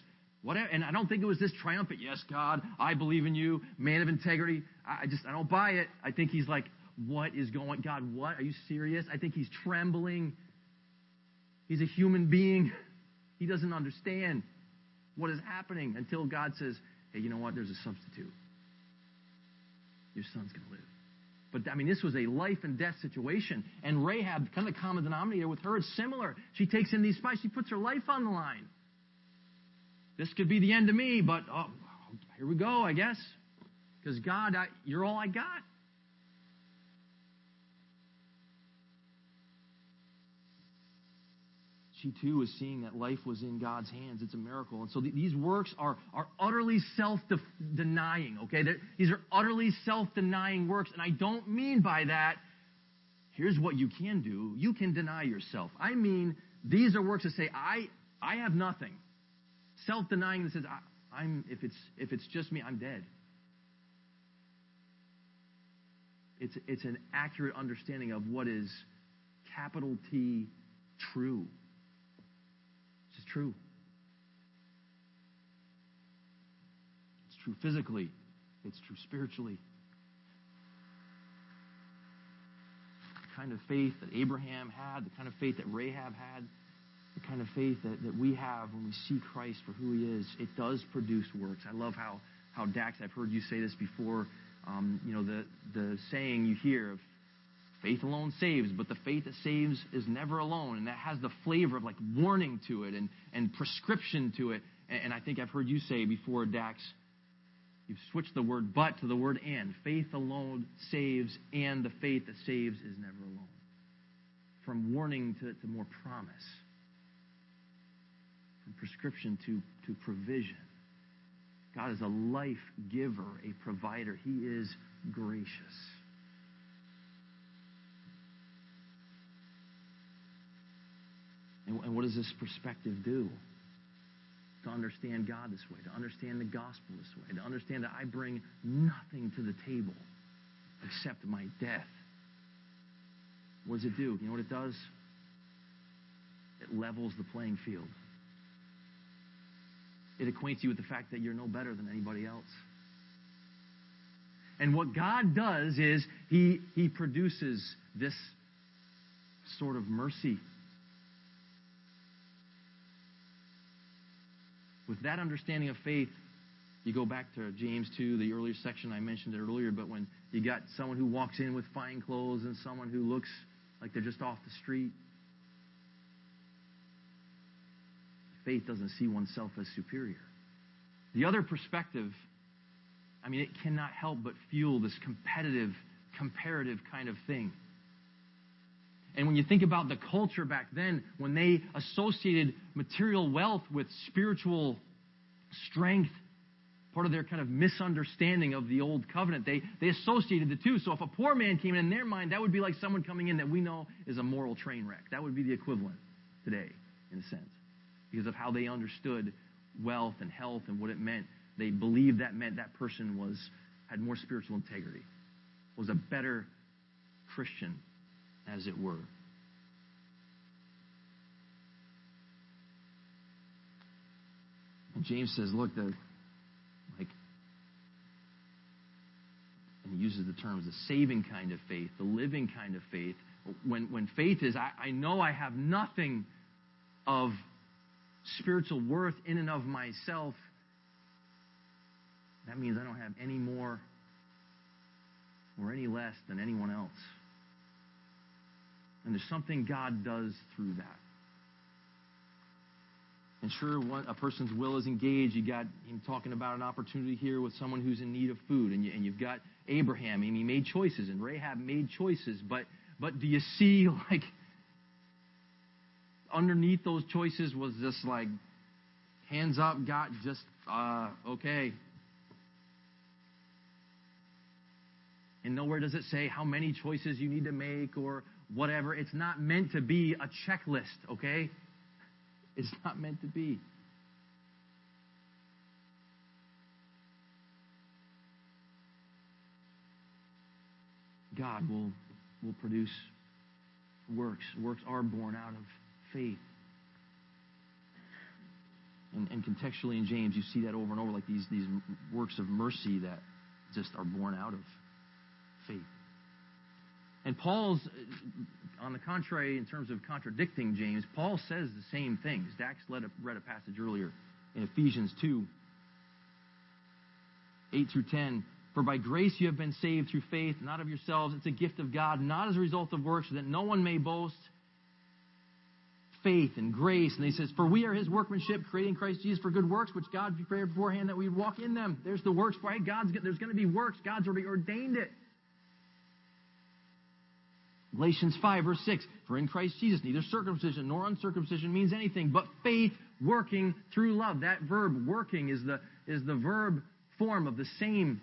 whatever. And I don't think it was this triumphant, yes, God, I believe in you, man of integrity. I just, I don't buy it. I think he's like, what is going, God, what? Are you serious? I think he's trembling. He's a human being. He doesn't understand what is happening until God says, hey, you know what? There's a substitute. Your son's going to live. But I mean, this was a life and death situation. And Rahab, kind of the common denominator with her, it's similar. She takes in these spies, she puts her life on the line. This could be the end of me, but oh, here we go, I guess. Because God, I, you're all I got. She too is seeing that life was in God's hands. It's a miracle. And so th- these works are, are utterly self denying, okay? They're, these are utterly self denying works. And I don't mean by that, here's what you can do. You can deny yourself. I mean, these are works that say, I, I have nothing. Self denying that says, I, I'm, if, it's, if it's just me, I'm dead. It's, it's an accurate understanding of what is capital T true. True. It's true physically, it's true spiritually. The kind of faith that Abraham had, the kind of faith that Rahab had, the kind of faith that, that we have when we see Christ for who he is, it does produce works. I love how, how Dax, I've heard you say this before, um, you know, the, the saying you hear of faith alone saves, but the faith that saves is never alone. And that has the flavor of like warning to it and, and prescription to it. And, and I think I've heard you say before, Dax, you've switched the word but to the word and. Faith alone saves, and the faith that saves is never alone. From warning to, to more promise. From prescription to, to provision. God is a life giver, a provider. He is gracious. And, what does this perspective do? To understand God this way, to understand the gospel this way, to understand that I bring nothing to the table except my death. What does it do? You know what it does? It levels the playing field. It acquaints you with the fact that you're no better than anybody else. And what God does is He, he produces this sort of mercy With that understanding of faith, you go back to James 2, the earlier section, I mentioned earlier, but when you got someone who walks in with fine clothes and someone who looks like they're just off the street, faith doesn't see oneself as superior. The other perspective, I mean, it cannot help but fuel this competitive, comparative kind of thing. And when you think about the culture back then, when they associated material wealth with spiritual strength, part of their kind of misunderstanding of the old covenant, they, they associated the two. So if a poor man came in, in their mind, that would be like someone coming in that we know is a moral train wreck. That would be the equivalent today, in a sense, because of how they understood wealth and health and what it meant. They believed that meant that person was had more spiritual integrity, was a better Christian, as it were. And James says, look, the like and he uses the terms the saving kind of faith, the living kind of faith. When when faith is, I, I know I have nothing of spiritual worth in and of myself. That means I don't have any more or any less than anyone else. And there's something God does through that. And sure, one, a person's will is engaged. You got him talking about an opportunity here with someone who's in need of food, and, you, and you've got Abraham, and he made choices, and Rahab made choices. But but do you see like underneath those choices was just like hands up, God, just uh, okay. And nowhere does it say how many choices you need to make or whatever. It's not meant to be a checklist, okay? It's not meant to be. God will, will produce works. Works are born out of faith. And, and contextually in James, you see that over and over, like these, these works of mercy that just are born out of. And Paul's, on the contrary, in terms of contradicting James, Paul says the same things. Dax read a, passage earlier in Ephesians 2 8 through 10. For by grace you have been saved through faith, not of yourselves. It's a gift of God, not as a result of works, so that no one may boast. Faith and grace. And he says, For we are his workmanship, creating Christ Jesus for good works, which God prepared beforehand that we would walk in them. There's the works, right? God's there's going to be works. God's already ordained it. Galatians 5, verse 6. For in Christ Jesus, neither circumcision nor uncircumcision means anything, but faith working through love. That verb, working, is the, is the verb form of the same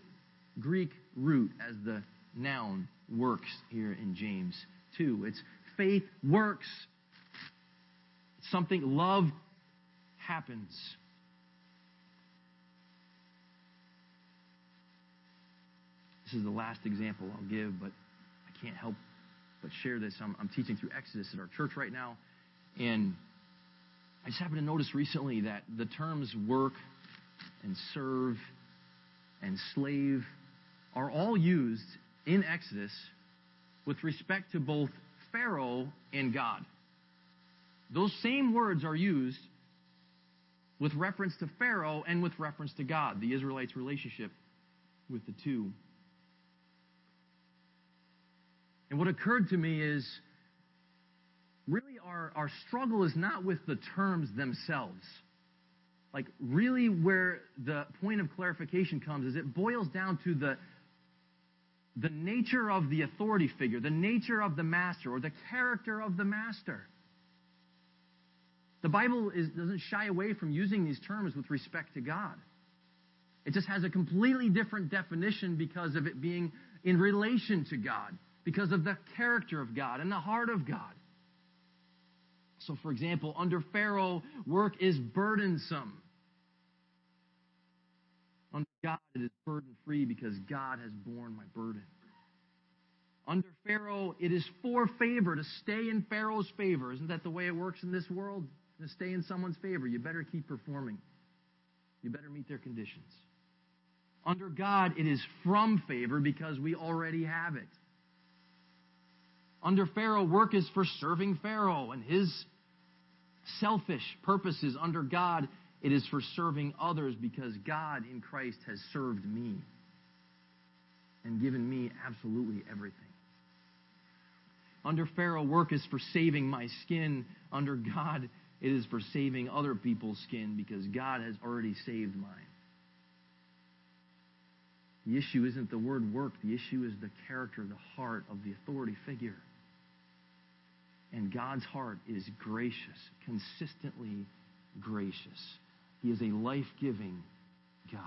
Greek root as the noun works here in James 2. It's faith works. Something, love happens. This is the last example I'll give, but I can't help but share this. I'm, I'm teaching through Exodus at our church right now, and I just happened to notice recently that the terms work and serve and slave are all used in Exodus with respect to both Pharaoh and God. Those same words are used with reference to Pharaoh and with reference to God, the Israelites' relationship with the two. And what occurred to me is really our, our struggle is not with the terms themselves. Like, really, where the point of clarification comes is it boils down to the, the nature of the authority figure, the nature of the master, or the character of the master. The Bible is, doesn't shy away from using these terms with respect to God. It just has a completely different definition because of it being in relation to God, because of the character of God and the heart of God. So, for example, under Pharaoh, work is burdensome. Under God, it is burden free because God has borne my burden. Under Pharaoh, it is for favor to stay in Pharaoh's favor. Isn't that the way it works in this world? To stay in someone's favor, you better keep performing. You better meet their conditions. Under God, it is from favor because we already have it. Under Pharaoh, work is for serving Pharaoh and his selfish purposes. Under God, it is for serving others because God in Christ has served me and given me absolutely everything. Under Pharaoh, work is for saving my skin. Under God, it is for saving other people's skin because God has already saved mine. The issue isn't the word work, the issue is the character, the heart of the authority figure. And God's heart is gracious, consistently gracious. He is a life giving God.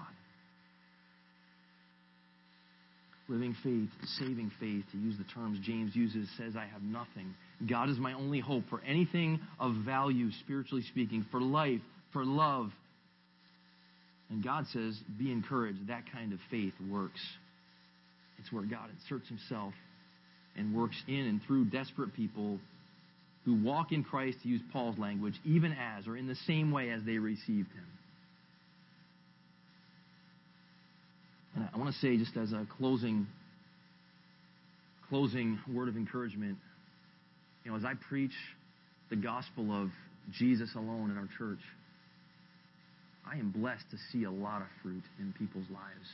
Living faith, saving faith, to use the terms James uses, says, I have nothing. God is my only hope for anything of value, spiritually speaking, for life, for love, And God says, be encouraged. That kind of faith works. It's where God inserts himself and works in and through desperate people who walk in Christ, to use Paul's language, even as or in the same way as they received him. And I want to say, just as a closing, closing word of encouragement, you know, as I preach the gospel of Jesus alone in our church, I am blessed to see a lot of fruit in people's lives.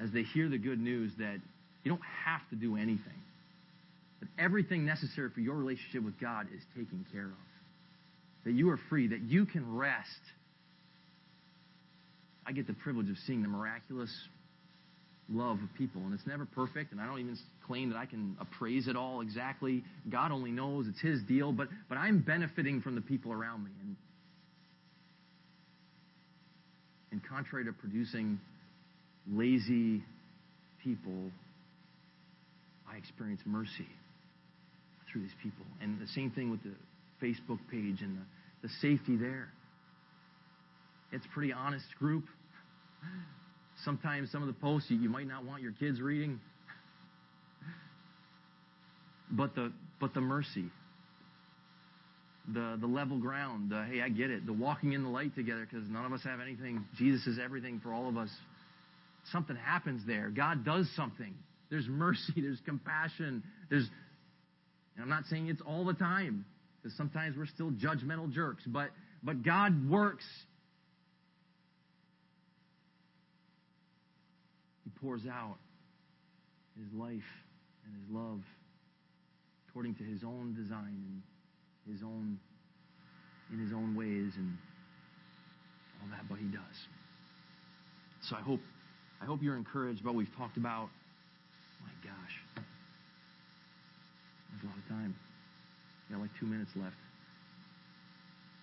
As they hear the good news that you don't have to do anything, that everything necessary for your relationship with God is taken care of, that you are free, that you can rest. I get the privilege of seeing the miraculous love of people, and it's never perfect, and I don't even claim that I can appraise it all exactly. God only knows it's His deal, but but I'm benefiting from the people around me, and and contrary to producing lazy people, I experience mercy through these people. And the same thing with the Facebook page and the, the safety there. It's a pretty honest group. Sometimes some of the posts you, you might not want your kids reading. But the but the mercy, the the level ground, the hey, I get it, the walking in the light together because none of us have anything. Jesus is everything for all of us. Something happens there. God does something. There's mercy. There's compassion. There's. And I'm not saying it's all the time because sometimes we're still judgmental jerks, but but God works. He pours out His life and His love according to His own design and His own in His own ways and all that, but He does. So I hope I hope you're encouraged by what we've talked about. My gosh. There's a lot of time. We got like two minutes left.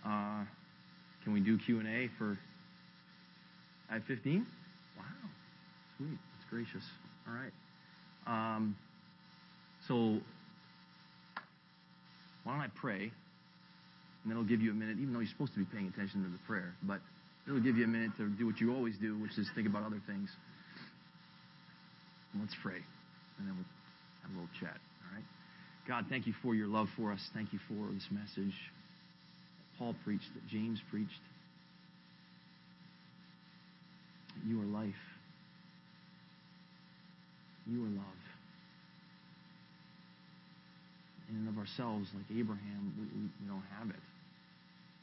Uh, can we do Q&A for... I have 15? Wow. Sweet. That's gracious. All right. Um, so, why don't I pray, and then I'll give you a minute, even though you're supposed to be paying attention to the prayer, but it'll give you a minute to do what you always do, which is think about other things. Let's pray, and then we'll have a little chat. God, thank you for your love for us. Thank you for this message that Paul preached, that James preached. You are life. You are love. In and of ourselves, like Abraham, we, we, we don't have it.